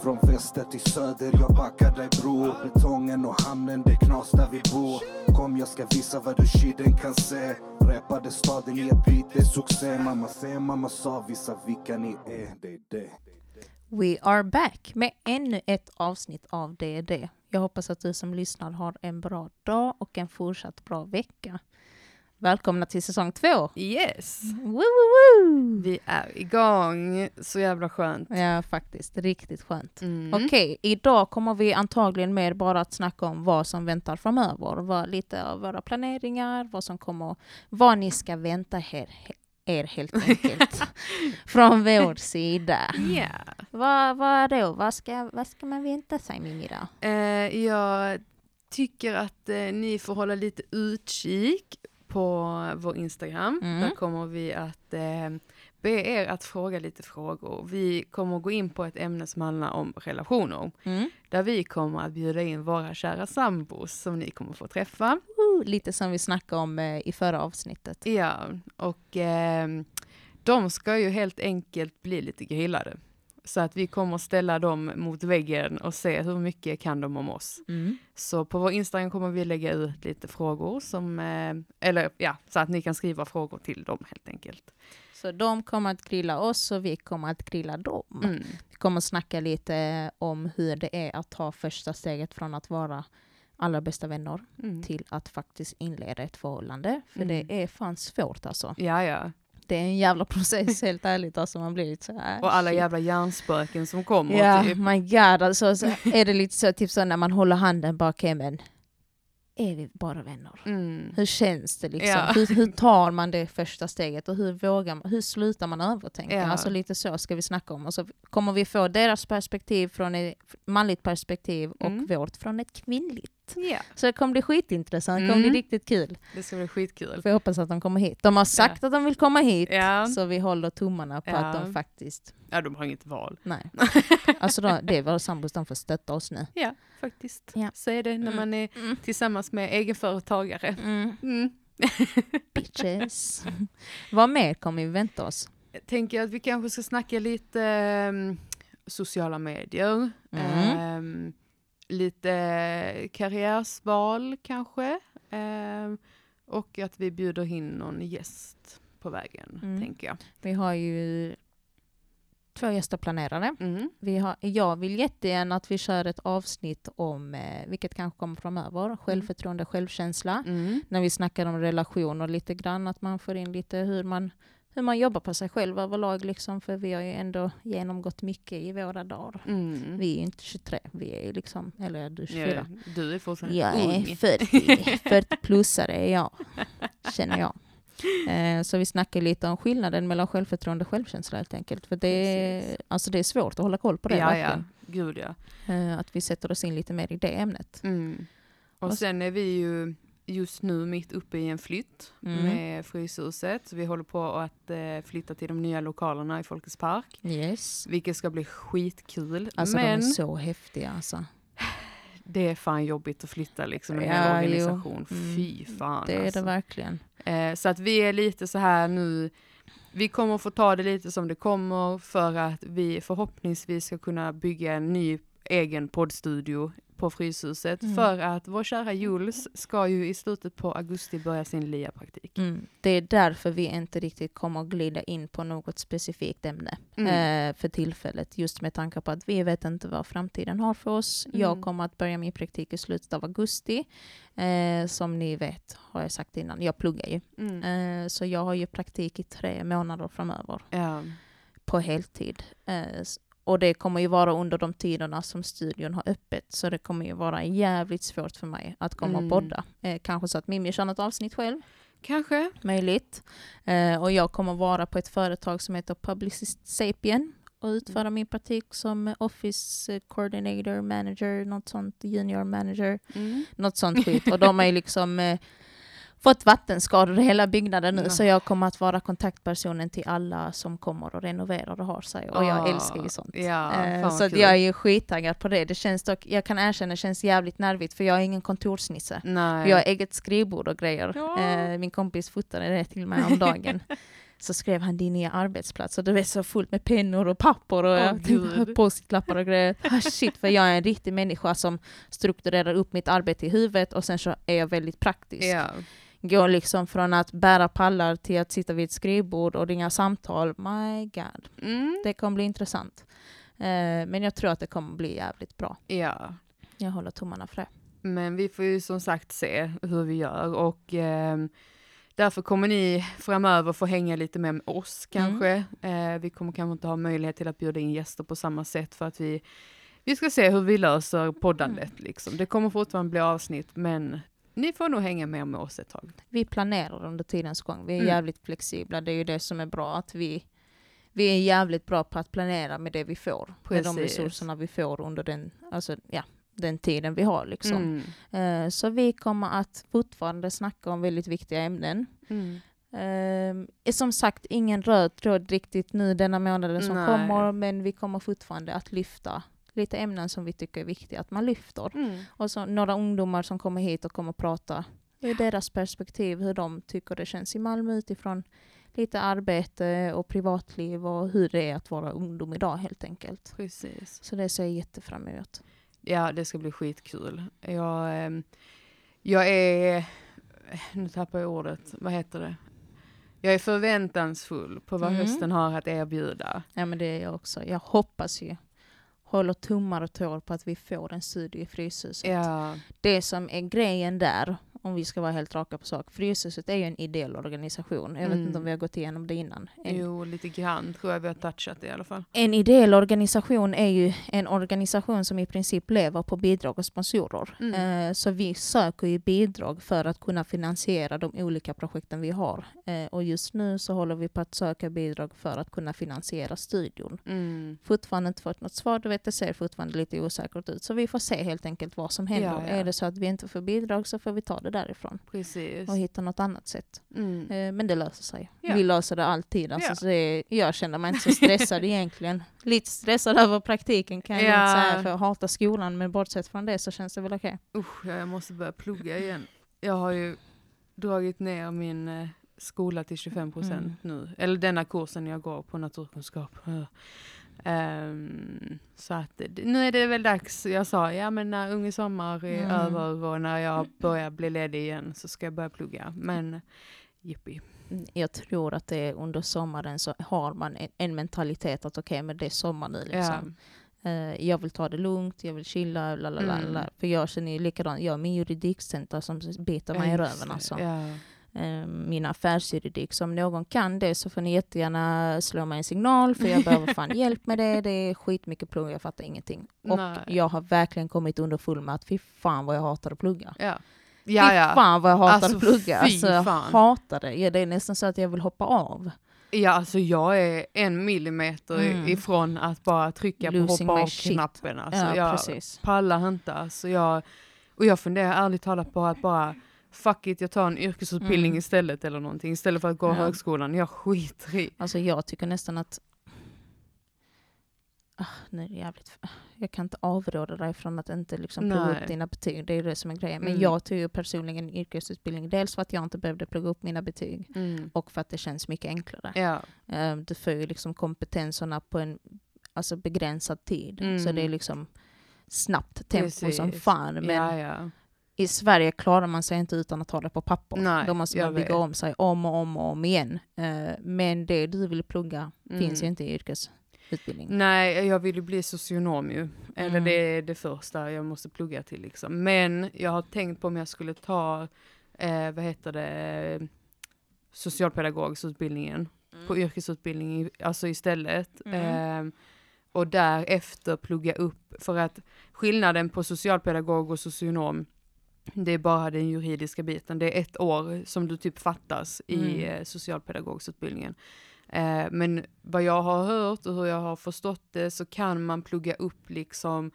Från väster till söder, jag backar dig bror Betongen och hamnen, det är knas där vi bor. Kom jag ska visa vad du shiden kan se. Räpade staden i ett beat, det är succé. Mamma säger, mamma sa, visa vilka ni är, det är det. We are back med ännu ett avsnitt av DD. Jag hoppas att du som lyssnar har en bra dag och en fortsatt bra vecka. Välkomna till säsong två! Yes! Woo, woo, woo. Vi är igång. Så jävla skönt. Ja, faktiskt. Riktigt skönt. Mm. Okej, idag kommer vi antagligen mer bara att snacka om vad som väntar framöver. Vad, lite av våra planeringar, vad som kommer, vad ni ska vänta er, er helt enkelt. från vår sida. Ja. Vad, vad då? Vad ska, vad ska man vänta sig Mimira? Eh, jag tycker att eh, ni får hålla lite utkik på vår Instagram. Mm. Där kommer vi att eh, be er att fråga lite frågor. Vi kommer gå in på ett ämne som handlar om relationer. Mm. Där vi kommer att bjuda in våra kära sambos som ni kommer få träffa. Woo, Lite som vi snackade om eh, i förra avsnittet. Ja, och eh, de ska ju helt enkelt bli lite grillade. Så att vi kommer ställa dem mot väggen och se hur mycket kan de om oss. Mm. Så på vår Instagram kommer vi lägga ut lite frågor som, eh, eller ja, så att ni kan skriva frågor till dem helt enkelt. Så de kommer att grilla oss och vi kommer att grilla dem. Mm. Vi kommer att snacka lite om hur det är att ta första steget från att vara allra bästa vänner Mm. till att faktiskt inleda ett förhållande. För Mm. det är fan svårt alltså. Ja, ja. Det är en jävla process helt ärligt alltså. Man blir lite så här. Och alla shit. jävla hjärnspöken som kommer. Ja, Typ. my god. Alltså, så är det lite så, typ så när man håller handen bak men är vi bara vänner? Mm. Hur känns det liksom? Ja. Hur, hur tar man det första steget och hur vågar man, hur slutar man övertänka? Ja. Alltså lite så ska vi snacka om. Och så kommer vi få deras perspektiv från ett manligt perspektiv och Mm. vårt från ett kvinnligt. Ja, Så det kommer bli skitintressant, det kommer Mm. bli riktigt kul. det ska bli skitkul. För jag hoppas att de kommer hit. De har sagt att de vill komma hit. Ja. Så vi håller tummarna på att Ja. de faktiskt, ja, de har inget val. nej. Alltså då, det är våra sambos, de får stötta oss nu. Ja, faktiskt. Ja. Så är det när Mm. man är Mm. tillsammans med egenföretagare. Mm. Mm. Bitches. Vad mer kommer vi vänta oss? Jag tänker att vi kanske ska snacka lite ehm, sociala medier. Mm. ehm, lite karriärsval kanske. ehm, och att vi bjuder in någon gäst på vägen, Mm. tänker jag. Vi har ju två gäster planerade. Mm. Vi har, jag vill jättegärna att vi kör ett avsnitt om, eh, vilket kanske kommer framöver, självförtroende, självkänsla. Mm. När vi snackar om relationer lite grann, att man får in lite hur man, hur man jobbar på sig själv överlag. Liksom, för vi har ju ändå genomgått mycket i våra dagar. Mm. Vi är ju inte 23, vi är ju liksom, eller du är 24. Ja, du är fortfarande Jag är ung. 40, 40 plusare är jag, känner jag. Eh, så vi snackar lite om skillnaden mellan självförtroende och självkänsla helt enkelt. För det är, alltså det är svårt att hålla koll på det ja, ja. verkligen. Gud ja. Eh, att vi sätter oss in lite mer i det ämnet. Mm. Och sen är vi ju just nu mitt uppe i en flytt Mm. med Fryshuset. Så vi håller på att eh, flytta till de nya lokalerna i Folkets Park. Yes. Vilket ska bli skitkul. Alltså Men de är så häftiga alltså. det är fan jobbigt att flytta liksom en Ja, hel jo. organisation. Mm. Fy fan Det är alltså. det verkligen. Eh, så att vi är lite så här nu. Vi kommer få ta det lite som det kommer för att vi förhoppningsvis ska kunna bygga en ny egen poddstudio på Fryshuset. Mm. För att vår kära Jules ska ju i slutet på augusti börja sin LIA-praktik. Mm. Det är därför vi inte riktigt kommer att glida in på något specifikt ämne Mm. eh, för tillfället. Just med tanke på att vi vet inte vad framtiden har för oss. Mm. Jag kommer att börja min praktik i slutet av augusti. Eh, som ni vet har jag sagt innan, jag pluggar ju. Mm. Eh, så jag har ju praktik i tre månader framöver Ja. på heltid. Och det kommer ju vara under de tiderna som studion har öppet. Så det kommer ju vara jävligt svårt för mig att komma Mm. och podda. Eh, kanske så att Mimmi kör något avsnitt själv Kanske. möjligt. Eh, och jag kommer vara på ett företag som heter Publicist Sapien och utföra min praktik som Office eh, Coordinator, Manager, något sånt, Junior Manager, Mm. något sånt skit. Och de ju liksom eh, fått vattenskador i hela byggnaden nu Ja. så jag kommer att vara kontaktpersonen till alla som kommer och renoverar och har sig. Och jag Ah, älskar ju sånt. Ja, Eh, så kul. jag är ju skittaggad på det. Det känns dock, jag kan erkänna, det känns jävligt nervigt för jag är ingen kontorsnisse. Nej. Vi har eget skrivbord och grejer. Ja. Eh, min kompis fotade det till mig om dagen. så skrev han din nya arbetsplats och det var så fullt med pennor och papper och Åh, jag tänkte Gud. på sitt lappar och grejer. Ah, shit, för jag är en riktig människa som strukturerar upp mitt arbete i huvudet och sen så är jag väldigt praktisk. Ja. Går liksom från att bära pallar till att sitta vid ett skrivbord och ringa samtal. My God, Mm. det kommer bli intressant. Eh, men jag tror att det kommer bli jävligt bra. ja. Jag håller tummarna för det. Men vi får ju som sagt se hur vi gör och ehm, därför kommer ni framöver få hänga lite mer med oss kanske. Eh, vi kommer kanske inte ha möjlighet till att bjuda in gäster på samma sätt för att vi, vi ska se hur vi löser poddandet liksom. Det kommer fortfarande bli avsnitt men ni får nog hänga med med oss ett tag. Vi planerar under tidens gång. Vi är Mm. jävligt flexibla. Det är ju det som är bra. att vi, vi är jävligt bra på att planera med det vi får. Med de Precis. resurserna vi får under den, alltså, ja, den tiden vi har. Liksom. Mm. Eh, så vi kommer att fortfarande snacka om väldigt viktiga ämnen. Mm. Um, som sagt, ingen röd tråd riktigt nu denna månaden som Nej. kommer, men vi kommer fortfarande att lyfta lite ämnen som vi tycker är viktiga att man lyfter. Mm. Och så några ungdomar som kommer hit och kommer prata ur deras perspektiv, hur de tycker det känns i Malmö utifrån lite arbete och privatliv och hur det är att vara ungdom idag helt enkelt. Precis. Så det ser jag jättefram emot. Ja, det ska bli skitkul. Jag, ehm, jag är, nu tappar jag ordet, vad heter det? Jag är förväntansfull på vad Mm. hösten har att erbjuda. Ja men det är jag också. Jag hoppas ju, håller tummar och tår på att vi får en studio i Fryshuset. Ja, Det som är grejen där, om vi ska vara helt raka på sak, Fryshuset är ju en ideell organisation. Jag vet Mm. inte om vi har gått igenom det innan. En, jo, lite grann tror jag vi har touchat det i alla fall. en ideell organisation är ju en organisation som i princip lever på bidrag och sponsorer. Mm. Eh, så vi söker ju bidrag för att kunna finansiera de olika projekten vi har. Eh, och just nu så håller vi på att söka bidrag för att kunna finansiera studion. Mm. Fortfarande inte fått något svar, du vet det ser fortfarande lite osäkert ut. Så vi får se helt enkelt vad som händer. Ja, ja. Är det så att vi inte får bidrag så får vi ta det därifrån Precis. och hitta något annat sätt. Mm. Eh, Men det löser sig. Ja. Vi löser det alltid. Alltså, Ja. så det jag känner mig inte så stressad egentligen. Lite stressad över praktiken kan jag Ja. lugnt säga, för jag hatar skolan. Men bortsett från det så känns det väl okej. Usch, ja, jag måste börja plugga igen. Jag har ju dragit ner min eh, skola till 25 procent Mm. nu. Eller denna kursen jag går på naturkunskap. Ehm, så att nu är det väl dags. Jag sa, ja men när Unge Sommar är Mm. över och när jag börjar bli ledig igen så ska jag börja plugga. Men jippi. Jag tror att det är under sommaren så har man en, en mentalitet att okej, men det är sommar nu liksom. Eh, jag vill ta det lugnt, jag vill chilla, la la la Mm. För jag känner ju likadant, jag har min juridikcenter som biter mig i Ja, röven alltså. Ja. Eh, min affärsjuridik. Så om någon kan det så får ni jättegärna slå mig en signal för jag behöver fan hjälp med det. Det är skitmycket plugg, jag fattar ingenting. Och Nej. jag har verkligen kommit underfull med att fy fan vad jag hatar att plugga. Ja. Fy Ja, ja. fan vad jag hatar Alltså, att plugga. fy Alltså, jag fan. hatar det. Ja, det är nästan så att jag vill hoppa av. ja, alltså jag är en millimeter Mm. ifrån att bara trycka på Losing hoppa my av-knappen. Alltså, ja, jag precis. pallar inte. Alltså, jag, och jag funderar ärligt talat på att bara fuck it, jag tar en yrkesutbildning Mm. istället eller någonting. Istället för att gå Ja. högskolan. Jag skiter i. Alltså jag tycker nästan att... Ah, nu är det jävligt... Jag kan inte avråda dig från att inte liksom plugga Nej. upp dina betyg. Det är det som är grejen. Men Mm. jag tog ju personligen yrkesutbildning. Dels för att jag inte behövde plugga upp mina betyg. Mm. Och för att det känns mycket enklare. Ja. Eh, Du får ju liksom kompetenserna på en alltså begränsad tid. Mm. Så det är liksom snabbt tempo som Precis. fan. Men ja, ja. I Sverige klarar man sig inte utan att ha det på papper. Nej, Då måste man bygga vet. om sig om och om och om igen. Eh, Men det du vill plugga finns ju Mm. inte i yrkesutbildning. Nej, jag vill ju bli socionom ju. Eller Mm. det är det första jag måste plugga till liksom. Men jag har tänkt på om jag skulle ta, eh, vad heter det, socialpedagogsutbildningen på yrkesutbildning alltså istället. Mm. Eh, och därefter plugga upp, för att skillnaden på socialpedagog och socionom, det är bara den juridiska biten. Det är ett år som du typ fattas i Mm. eh, socialpedagogsutbildningen. Eh, men vad jag har hört och hur jag har förstått det så kan man plugga upp liksom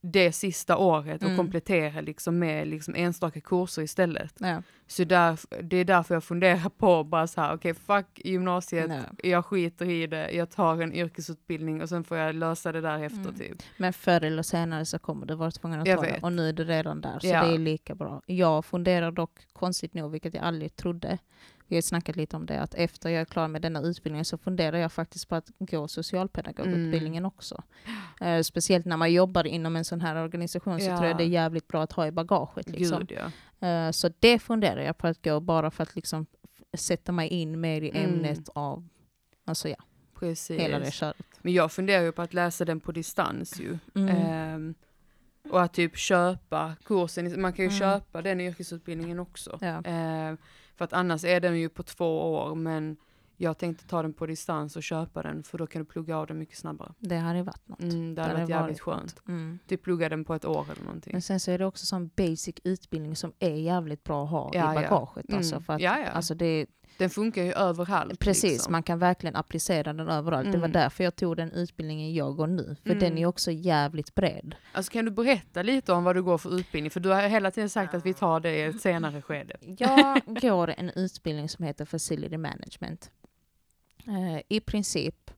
det sista året och Mm. komplettera liksom med liksom enstaka kurser istället. Ja. Så där, det är därför jag funderar på bara så här, okej fuck gymnasiet, Ja. jag skiter i det, jag tar en yrkesutbildning och sen får jag lösa det därefter Mm. typ. Men förr eller senare så kommer du vara tvungen att Jag ta det. vet. Och nu är det redan där. Så Ja. det är lika bra. Jag funderar dock konstigt nog, vilket jag aldrig trodde, vi har snackat lite om det, att efter jag är klar med denna utbildningen så funderar jag faktiskt på att gå socialpedagogutbildningen Mm. också. Eh, speciellt när man jobbar inom en sån här organisation så Ja. tror jag det är jävligt bra att ha i bagaget. Liksom. Gud ja. Eh, så det funderar jag på att gå bara för att liksom sätta mig in mer i Mm. ämnet av alltså ja, Precis. hela det köret. Men jag funderar ju på att läsa den på distans ju. Mm. Ehm, och att typ köpa kursen, man kan ju Mm. köpa den yrkesutbildningen också. Ja. Ehm, för att annars är den ju på två år, men jag tänkte ta den på distans och köpa den, för då kan du plugga av den mycket snabbare. Det hade varit något. Mm, det hade hade varit jävligt varit skönt. Mm. Typ plugga den på ett år eller någonting. Men sen så är det också sån basic utbildning som är jävligt bra att ha Ja, i ja. bagaget. Alltså, Mm. för att, Ja, ja. Alltså det, Den funkar ju överallt. precis, liksom. man kan verkligen applicera den överallt. Det var Mm. därför jag tog den utbildningen jag går nu. För Mm. den är också jävligt bred. Alltså kan du berätta lite om vad du går för utbildning? För du har hela tiden sagt att vi tar det i ett senare skede. Jag går en utbildning som heter Facility Management. Eh, I princip,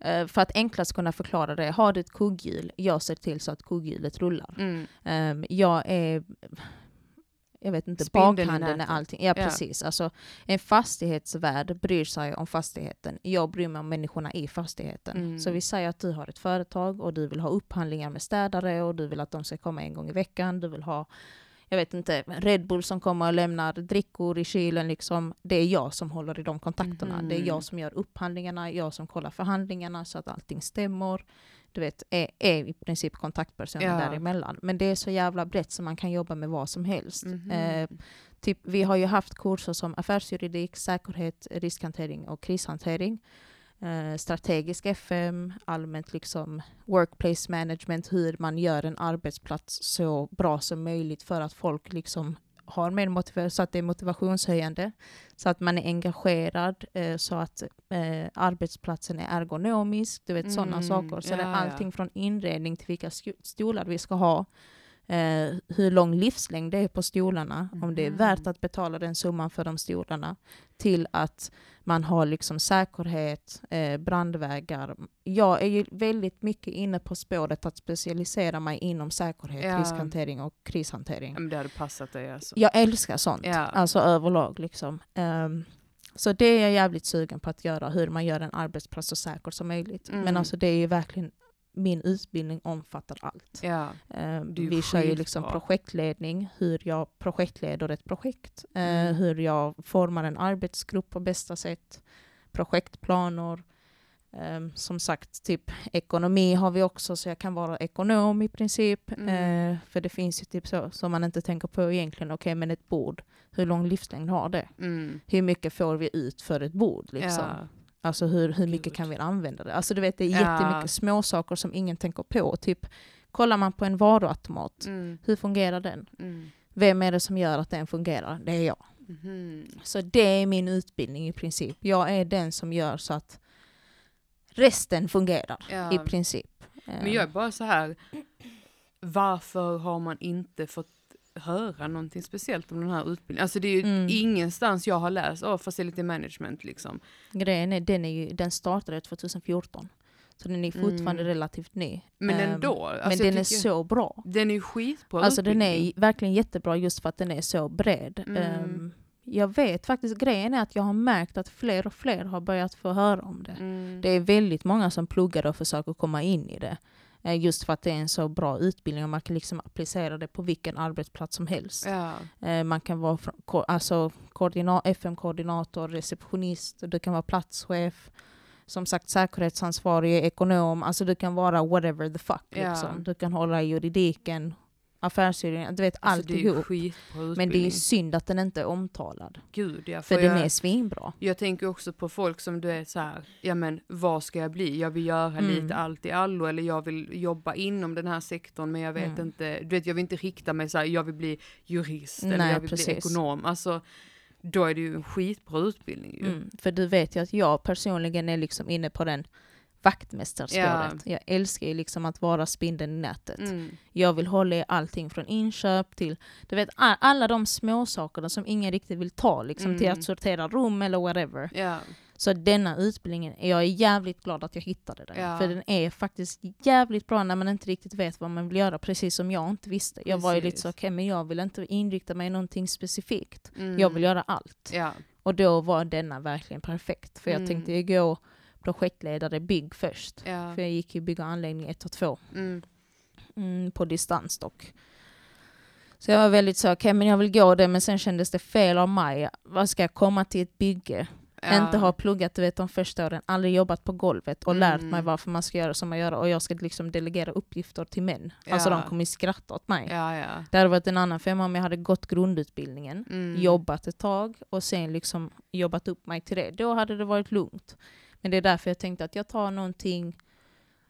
eh, för att enklast kunna förklara det, har du ett kugghjul, jag ser till så att kugghjulet rullar. Mm. Ehm, jag är, jag vet inte, är nätet. allting. Ja, Ja. precis. Alltså, en fastighetsvärd bryr sig om fastigheten. Jag bryr mig om människorna i fastigheten. Mm. Så vi säger att du har ett företag och du vill ha upphandlingar med städare och du vill att de ska komma en gång i veckan. Du vill ha jag vet inte, Red Bull som kommer och lämnar drickor i kylen. Liksom. Det är jag som håller i de kontakterna. Det är Mhm. jag som gör upphandlingarna, jag som kollar förhandlingarna så att allting stämmer. Du vet, är, är i princip kontaktpersonen Ja. däremellan. Men det är så jävla brett så man kan jobba med vad som helst. Mhm. Eh, typ, vi har ju haft kurser som affärsjuridik, säkerhet, riskhantering och krishantering. Eh, strategisk FM, allmänt liksom workplace management, hur man gör en arbetsplats så bra som möjligt för att folk liksom har mer motivation, så att det är motivationshöjande, så att man är engagerad, eh, så att eh, arbetsplatsen är ergonomisk, du vet sådana Mm, saker. Så det är ja, ja. allting från inredning till vilka stolar vi ska ha, eh, hur lång livslängd det är på stolarna, om det är Mhm. värt att betala den summan för de stolarna, till att man har liksom säkerhet, eh, brandvägar. Jag är ju väldigt mycket inne på spåret att specialisera mig inom säkerhet, Ja. riskhantering och krishantering. Men det hade passat dig alltså. Jag älskar sånt, Ja. alltså överlag. Liksom. Ehm, så det är jag jävligt sugen på att göra, hur man gör en arbetsplats så säker som möjligt. Mm. Men alltså det är ju verkligen, min utbildning omfattar allt. Ja. Ju vi kör ju liksom projektledning, hur jag projektleder ett projekt, eh, Mm. hur jag formar en arbetsgrupp på bästa sätt, projektplaner. Ehm, som sagt, typ ekonomi har vi också, så jag kan vara ekonom i princip. Mm. Eh, för det finns ju typ så som man inte tänker på egentligen, okej men ett bord, hur lång livslängd har det? Mm. Hur mycket får vi ut för ett bord? Liksom? Ja. Alltså hur, hur mycket kan vi använda det? Alltså du vet, det är Ja. jättemycket små saker som ingen tänker på. Typ, kollar man på en varuautomat, Mm. hur fungerar den? Mm. Vem är det som gör att den fungerar? Det är jag. Mhm. Så det är min utbildning i princip. Jag är den som gör så att resten fungerar Ja. i princip. Men jag är bara så här, varför har man inte fått höra någonting speciellt om den här utbildningen? Alltså det är ju Mm. ingenstans jag har läst, oh, facility management liksom. Grejen är, den, är ju, den startade 2014. Så den är fortfarande Mm. relativt ny. Men Ehm, ändå. Alltså men den är så bra. Den är skitbra Alltså den är utbildning. verkligen jättebra just för att den är så bred. Mm. Ehm, jag vet faktiskt, grejen är att jag har märkt att fler och fler har börjat få höra om det. Mm. Det är väldigt många som pluggar och försöker komma in i det. Eh, Just för att det är en så bra utbildning och man kan liksom applicera det på vilken arbetsplats som helst. Ja. Eh, Man kan vara alltså, koordina- FM-koordinator, receptionist, du kan vara platschef, som sagt säkerhetsansvarig, ekonom, alltså du kan vara whatever the fuck. Ja. Liksom. Du kan hålla i juridiken, affärsjuridiken, du vet Alltså, det alltihop. utbildning. Men det är synd att den inte är omtalad. Gud ja. För För den jag, är svinbra. jag tänker också på folk som du är så här, ja men vad ska jag bli? Jag vill göra Mm. lite allt i allo eller jag vill jobba inom den här sektorn men jag vet Mm. inte, du vet jag vill inte rikta mig så här, jag vill bli jurist eller Nej, jag vill precis. bli ekonom. Alltså då är det ju en skitbra utbildning ju. Mm. För du vet ju att jag personligen är liksom inne på den vaktmästarspåret. Jag älskar ju liksom att vara spindeln i nätet. Mm. Jag vill hålla i allting från inköp till du vet, alla de små sakerna som ingen riktigt vill ta, liksom, till Mm. att sortera rum eller whatever. Ja. Så denna utbildningen, jag är jävligt glad att jag hittade den. Ja. För den är faktiskt jävligt bra när man inte riktigt vet vad man vill göra, precis som jag inte visste. Jag var ju lite Precis. så, okej men jag vill inte inrikta mig i någonting specifikt. Mm. Jag vill göra allt. Ja. Och då var denna verkligen perfekt. För jag Mm. tänkte gå projektledare bygg först. Ja. För jag gick ju bygga anläggning 1 och 2 Mm. mm, på distans dock. Så jag var väldigt så, okej men jag vill gå det men sen kändes det fel av mig. Vad ska jag komma till ett bygge? Ja. Inte ha pluggat du vet, de första åren, aldrig jobbat på golvet och lärt mig Mm. varför man ska göra som man gör och jag ska liksom delegera uppgifter till män. Alltså Ja. de kommer skratta åt mig. Ja, ja. Det hade varit en annan femma om jag hade gått grundutbildningen, Mm. jobbat ett tag och sen liksom jobbat upp mig till det. Då hade det varit lugnt. Men det är därför jag tänkte att jag tar någonting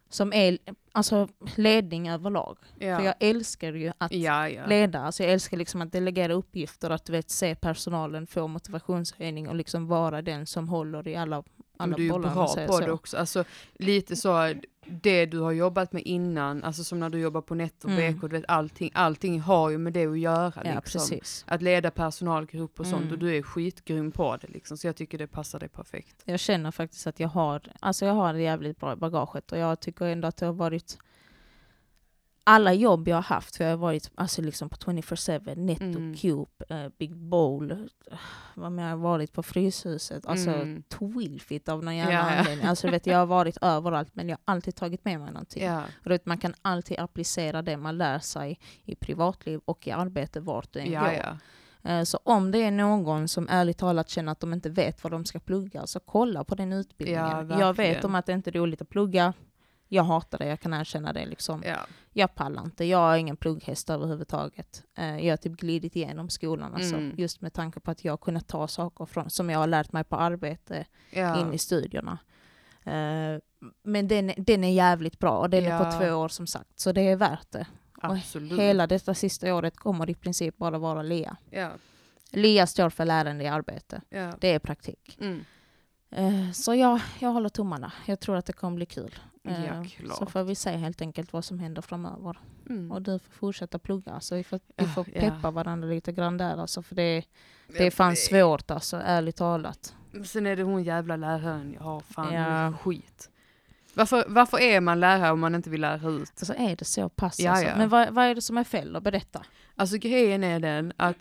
som är alltså, ledning överlag. Ja. För jag älskar ju att ja, ja. leda. Alltså jag älskar liksom att delegera uppgifter, att du vet, se personalen få motivationshöjning och liksom vara den som håller i alla, Och du är bra på så. det också. Alltså, lite så, det du har jobbat med innan, alltså som när du jobbar på Netto, Mm. BK, du vet allting, allting har ju med det att göra. Ja, liksom. Att leda personalgrupp och sånt Mm. och du är skitgrym på det liksom. Så jag tycker det passar dig perfekt. Jag känner faktiskt att jag har, alltså jag har det jävligt bra i bagaget och jag tycker ändå att det har varit alla jobb jag har haft, för jag har varit alltså liksom på 24-7, Netto, Mm. Cube, eh, Big Bowl, eh, vad mer jag har varit på Fryshuset, alltså Mm. Twilfit av någon jävla Ja, ja. anledning. Alltså vet, jag har varit överallt men jag har alltid tagit med mig någonting. Ja, Och vet, man kan alltid applicera det man lär sig i privatliv och i arbete vart du än ja, går. ja. Eh, Så om det är någon som ärligt talat känner att de inte vet vad de ska plugga, så kolla på den utbildningen. Ja, jag vet om att det inte är roligt att plugga. Jag hatar det, jag kan erkänna det. Liksom. ja. Jag pallar inte, jag har ingen plugghäst överhuvudtaget. Eh, Jag har typ glidit igenom skolan, alltså, Mm. just med tanke på att jag har kunnat ta saker från, som jag har lärt mig på arbete ja. in i studierna. Eh, Men den, den är jävligt bra och den är Ja. på två år som sagt, så det är värt det. Absolut. Hela detta sista året kommer i princip bara vara LEA. Ja, LEA står för lärande i arbete. Det är praktik. Mm. Eh, Så ja, jag håller tummarna. Jag tror att det kommer bli kul. Ja, klart. Så får vi se helt enkelt vad som händer framöver. Mm. Och du får fortsätta plugga. Så vi får, vi Ja, får ja. peppa varandra lite grann där. Alltså, för det, det är Ja, fan svårt alltså, ärligt talat. Sen är det hon jävla läraren jag har, fan Ja. skit. Varför, varför är man lärare om man inte vill lära ut? Alltså är det så pass Ja, alltså. ja. Men vad, vad är det som är fel då? Berätta. Alltså grejen är den att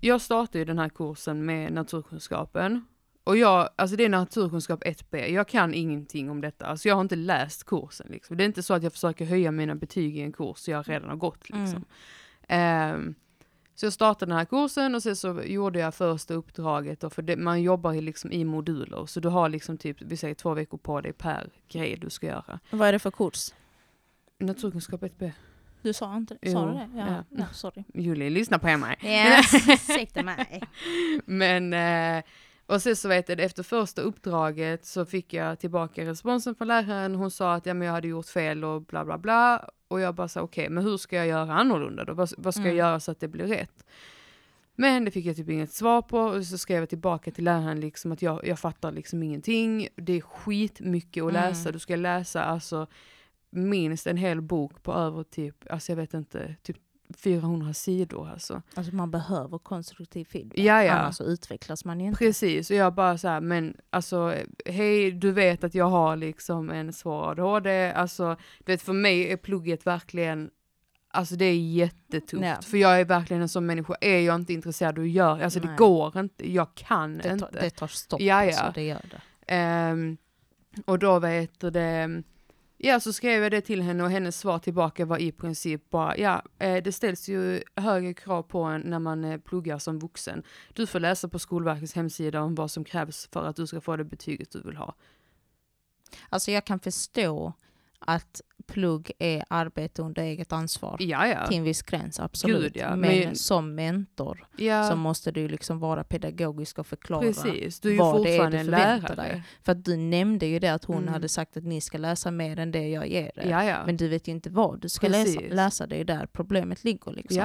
jag startade ju den här kursen med naturkunskapen. Och jag, alltså det är naturkunskap 1B, jag kan ingenting om detta. Alltså jag har inte läst kursen liksom. Det är inte så att jag försöker höja mina betyg i en kurs jag redan har gått liksom. Ehm, så jag startade den här kursen och sen så gjorde jag första uppdraget då, för det, man jobbar liksom i moduler. Så du har liksom typ, vi säger två veckor på dig per grej du ska göra. Vad är det för kurs? Naturkunskap 1B. Du sa inte Jo, Sa du det? Ja, ja. ja. sorry. Julie, lyssna på mig. Yes, ursäkta mig. Men, eh, och sen så vet jag, efter första uppdraget så fick jag tillbaka responsen från läraren. Hon sa att ja, men jag hade gjort fel och bla bla bla. Och jag bara sa okej, men hur ska jag göra annorlunda då? Vad, vad ska Mm. jag göra så att det blir rätt? Men det fick jag typ inget svar på och så skrev jag tillbaka till läraren liksom att jag, jag fattar liksom ingenting. Det är skitmycket att Mm. läsa. Du ska läsa alltså minst en hel bok på över typ, alltså jag vet inte, typ 400 sidor alltså. Alltså man behöver konstruktiv feedback. Ja, ja. Annars så utvecklas man ju inte. Precis, och jag bara så här, men alltså hej, du vet att jag har liksom en svår ADHD, alltså du vet för mig är plugget verkligen, alltså det är jättetufft. Ja. För jag är verkligen en sån människa, är jag inte intresserad att göra, alltså det Nej. går inte, jag kan Det inte. tar, det tar stopp, Ja, ja. Alltså, det gör det. Ehm, och då vet du det, ja så skrev jag det till henne och hennes svar tillbaka var i princip bara, ja eh, det ställs ju högre krav på en när man eh, pluggar som vuxen. Du får läsa på Skolverkets hemsida om vad som krävs för att du ska få det betyget du vill ha. Alltså jag kan förstå att plugg är arbete under eget ansvar. Ja, ja. Till en viss gräns, absolut. Gud, ja, Men, men- som mentor så måste du liksom vara pedagogisk och förklara. precis, du är vad det är du förväntar dig. För att du nämnde ju det att hon Mm. hade sagt att ni ska läsa mer än det jag ger er. Ja, ja. Men du vet ju inte vad du ska läsa. Läsa. Det är där problemet ligger. Liksom.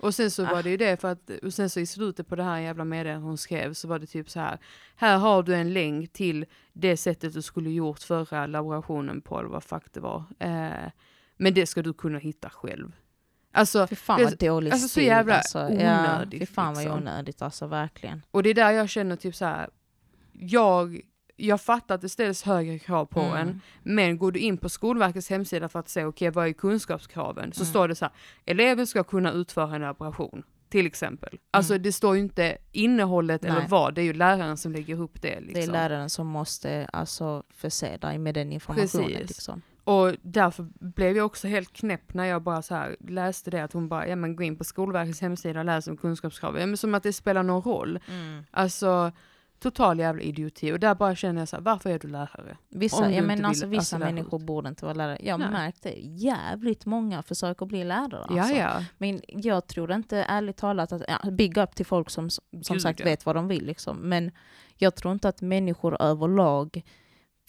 Ja, ja. Och sen så Ah. var det ju det för att, och sen så i slutet på det här jävla meddelandet hon skrev så var det typ så här. Här har du en länk till det sättet du skulle gjort förra laborationen på, eller vad fuck det var. Eh, men det ska du kunna hitta själv. Alltså, Fy fan det- vad dålig alltså så stil. jävla alltså. Ja, onödigt, fy fan vad liksom. onödigt alltså, verkligen. och det är där jag känner typ så här. jag, jag fattar att det ställs högre krav på Mm. en, men går du in på Skolverkets hemsida för att se, okej vad är kunskapskraven? Så Mm. står det så här, eleven ska kunna utföra en operation. Till exempel. Alltså det står ju inte innehållet eller Mm. Nej. vad, det är ju läraren som lägger ihop det. Liksom. Det är läraren som måste alltså förse dig med den informationen. Precis. Liksom. Och därför blev jag också helt knäpp när jag bara så här läste det att hon bara, ja men gå in på Skolverkets hemsida och läs om kunskapskrav. Ja, men som att det spelar någon roll. Alltså total jävla idioti. Och där bara känner jag så här, varför är du lärare? Vissa, du ja, men alltså, vissa alltså, människor borde inte vara lärare. Jag har Nej. märkt det. Jävligt många försöker bli lärare. Ja, Alltså. ja. Men jag tror inte, ärligt talat, att ja, big up till folk som som Gud, sagt ja. vet vad de vill. Liksom. Men jag tror inte att människor överlag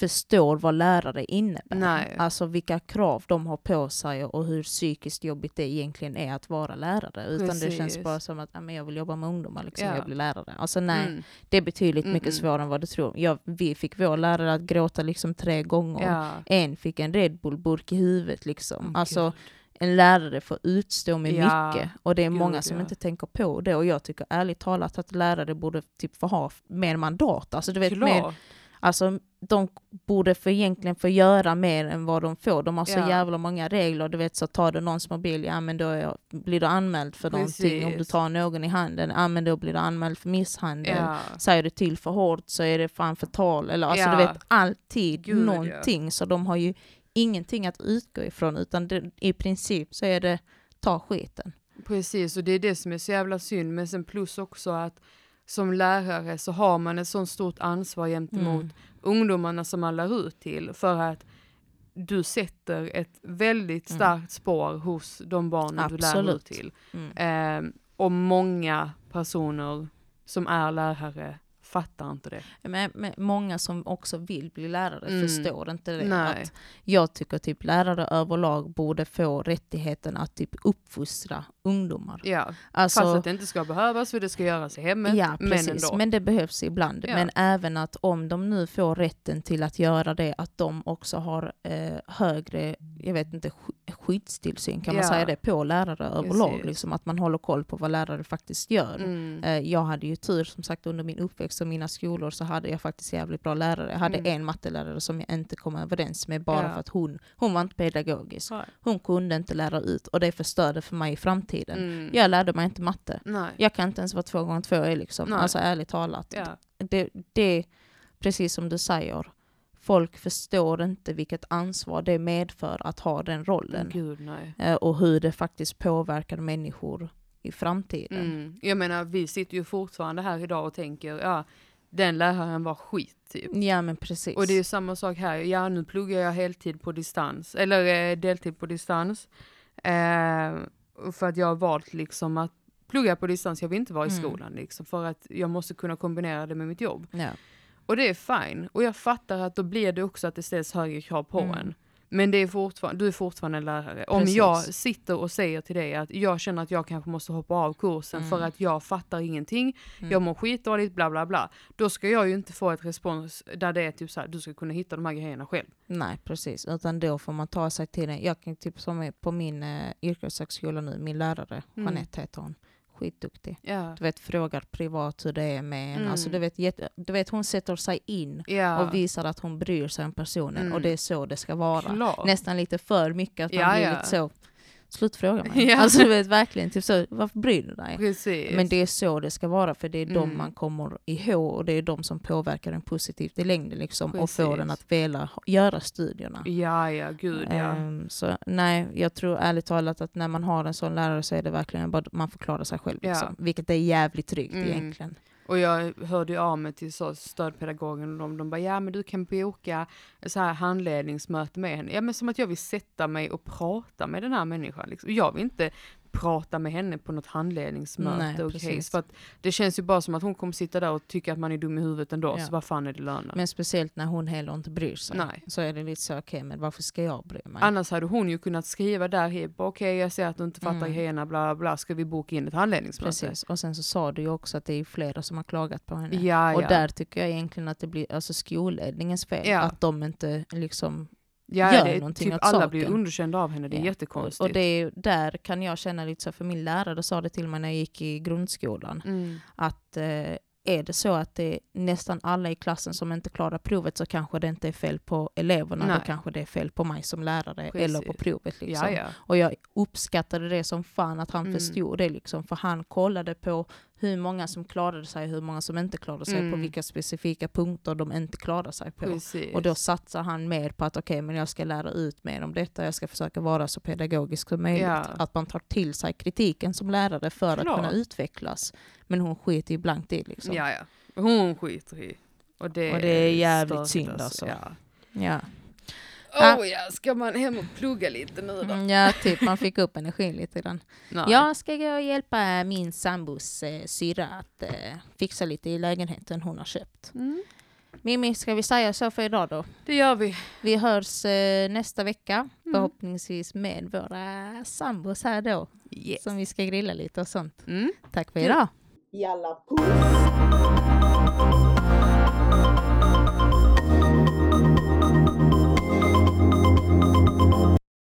förstår vad lärare innebär. Nej. Alltså vilka krav de har på sig och hur psykiskt jobbigt det egentligen är att vara lärare. Utan det känns Precis. bara som att men jag vill jobba med ungdomar, liksom. Ja. jag blir lärare. Alltså nej, Mm. det är betydligt Mm, mycket mm. svårare än vad du tror. Jag, vi fick vår lärare att gråta liksom tre gånger. Ja. En fick en Red Bull-burk i huvudet liksom. Åh, alltså, en lärare får utstå med Ja, mycket och det är gud, många som ja. inte tänker på det och jag tycker ärligt talat att lärare borde typ få ha mer mandat. Alltså, du vet, mer, Klart. alltså, de borde för egentligen få göra mer än vad de får. De har så Ja. jävla många regler. Du vet så tar du någons mobil, ja men då är, blir du anmäld för någonting. Om du Precis. tar någon i handen, ja men då blir du anmäld för misshandel. Ja. Säger du till för hårt så är det fan förtal. Eller alltså Ja. du vet alltid Gud, ja. någonting. Så de har ju ingenting att utgå ifrån utan det, i princip så är det ta skiten. Precis, och det är det som är så jävla synd. Men sen plus också att som lärare så har man ett sånt stort ansvar gentemot Mm. ungdomarna som man lär ut till. För att du sätter ett väldigt Mm. starkt spår hos de barnen du lär ut Absolut. till. Mm. Eh, och många personer som är lärare fattar inte det. Men, men många som också vill bli lärare Mm. förstår inte det. Nej. Att jag tycker typ lärare överlag borde få rättigheten att typ uppfostra ungdomar. Ja, Alltså, fast att det inte ska behövas för det ska göras i hemmet. Ja, men precis. ändå. Men det behövs ibland. Ja. Men även att om de nu får rätten till att göra det, att de också har eh, högre, jag vet inte, sk- skyddstillsyn, kan man Ja. säga det, på lärare överlag. Liksom, att man håller koll på vad lärare faktiskt gör. Mm. Eh, Jag hade ju tur som sagt under min uppväxt och mina skolor så hade jag faktiskt jävligt bra lärare. Jag hade Mm. en mattelärare som jag inte kom överens med bara Ja. för att hon, hon var inte pedagogisk. Nej. Hon kunde inte lära ut och det förstörde för mig i framtiden. Mm. Jag lärde mig inte matte. Nej. Jag kan inte ens vad två gånger två är liksom. Nej. Alltså ärligt talat. Ja. Det, det, precis som du säger, folk förstår inte vilket ansvar det medför att ha den rollen. Gud. Eh, Och hur det faktiskt påverkar människor i framtiden. Mm. Jag menar, vi sitter ju fortfarande här idag och tänker, ja, den läraren var skit typ. Ja men precis. Och det är samma sak här, ja nu pluggar jag heltid på distans, eller eh, deltid på distans. Eh, för att jag har valt liksom att plugga på distans, jag vill inte vara i Mm. skolan liksom, för att jag måste kunna kombinera det med mitt jobb. ja. Och det är fine, och jag fattar att då blir det också att det ställs högre krav på Mm. en. Men det är fortfarande, du är fortfarande lärare. Om Precis. jag sitter och säger till dig att jag känner att jag kanske måste hoppa av kursen Mm. för att jag fattar ingenting, Mm. jag mår skitdåligt, bla bla bla. Då ska jag ju inte få ett respons där det är typ så här, du ska kunna hitta de här grejerna själv. Nej precis, utan då får man ta sig till det. Jag kan typ som är på min eh, yrkeshögskola nu, min lärare, Mm. Jeanette heter hon, skitduktig. Ja. Du vet frågar privat hur det är med en. Mm. Alltså, du, vet, du vet hon sätter sig in Ja, och visar att hon bryr sig om personen Mm. och det är så det ska vara. klart. Nästan lite för mycket att man Ja, blir lite så, slutfråga mig. Ja. Alltså du vet verkligen, typ så, varför bryr du dig? Precis. Men det är så det ska vara för det är de Mm. man kommer ihåg och det är de som påverkar en positivt i längden liksom och får den att vilja göra studierna. Ja, ja, gud ja. Ehm, så nej, jag tror ärligt talat att när man har en sån lärare så är det verkligen bara man får klara sig själv. Ja. Liksom, vilket är jävligt tryggt Mm. egentligen. Och jag hörde ju av mig till så stödpedagogen och de, de bara, ja men du kan boka så här handledningsmöte med henne. Ja men som att jag vill sätta mig och prata med den här människan. Liksom. Jag vill inte prata med henne på något handledningsmöte Nej, och case. För att det känns ju bara som att hon kommer sitta där och tycka att man är dum i huvudet ändå. Ja. Så vad fan är det löna? Men speciellt när hon heller inte bryr sig. Nej. Så är det lite så, okej men varför ska jag bry mig? Annars hade hon ju kunnat skriva där, okej jag ser att du inte fattar Mm. grejerna, bla bla ska vi boka in ett handledningsmöte? Precis. Och sen så sa du ju också att det är flera som har klagat på henne. Ja, Och ja. där tycker jag egentligen att det blir alltså skolledningens fel. Att de inte liksom ja, gör det någonting typ åt alla saken. blir underkända av henne, det är Ja. jättekonstigt. Och, och det där kan jag känna lite så, för min lärare sa det till mig när jag gick i grundskolan. mm. att eh, är det så att det är nästan alla i klassen som inte klarar provet så kanske det inte är fel på eleverna, Nej. då kanske det är fel på mig som lärare eller på Precis. provet. Liksom. Ja, ja. Och jag uppskattade det som fan att han Mm. förstod det liksom, för han kollade på hur många som klarade sig, hur många som inte klarade sig, på Mm. vilka specifika punkter de inte klarade sig på. Precis. Och då satsar han mer på att okej, men jag ska lära ut mer om detta, jag ska försöka vara så pedagogisk som möjligt. Ja. Att man tar till sig kritiken som lärare för att Klart. kunna utvecklas. Men hon skiter ju blankt i liksom. Ja, ja. Hon skiter i. Och det, Och det är jävligt synd alltså. Ja. Ja. Oh, ja, ska man hem och plugga lite nu då? Mm, ja, typ man fick upp energin lite grann. Nej. Jag ska gå och hjälpa min sambos eh, syrra att eh, fixa lite i lägenheten hon har köpt. Mm, Mimmi, ska vi säga så för idag då? det gör vi. Vi hörs eh, nästa vecka, Mm. förhoppningsvis med våra sambos här då, Yes. som vi ska grilla lite och sånt. Mm. Tack för idag! Jalla puss!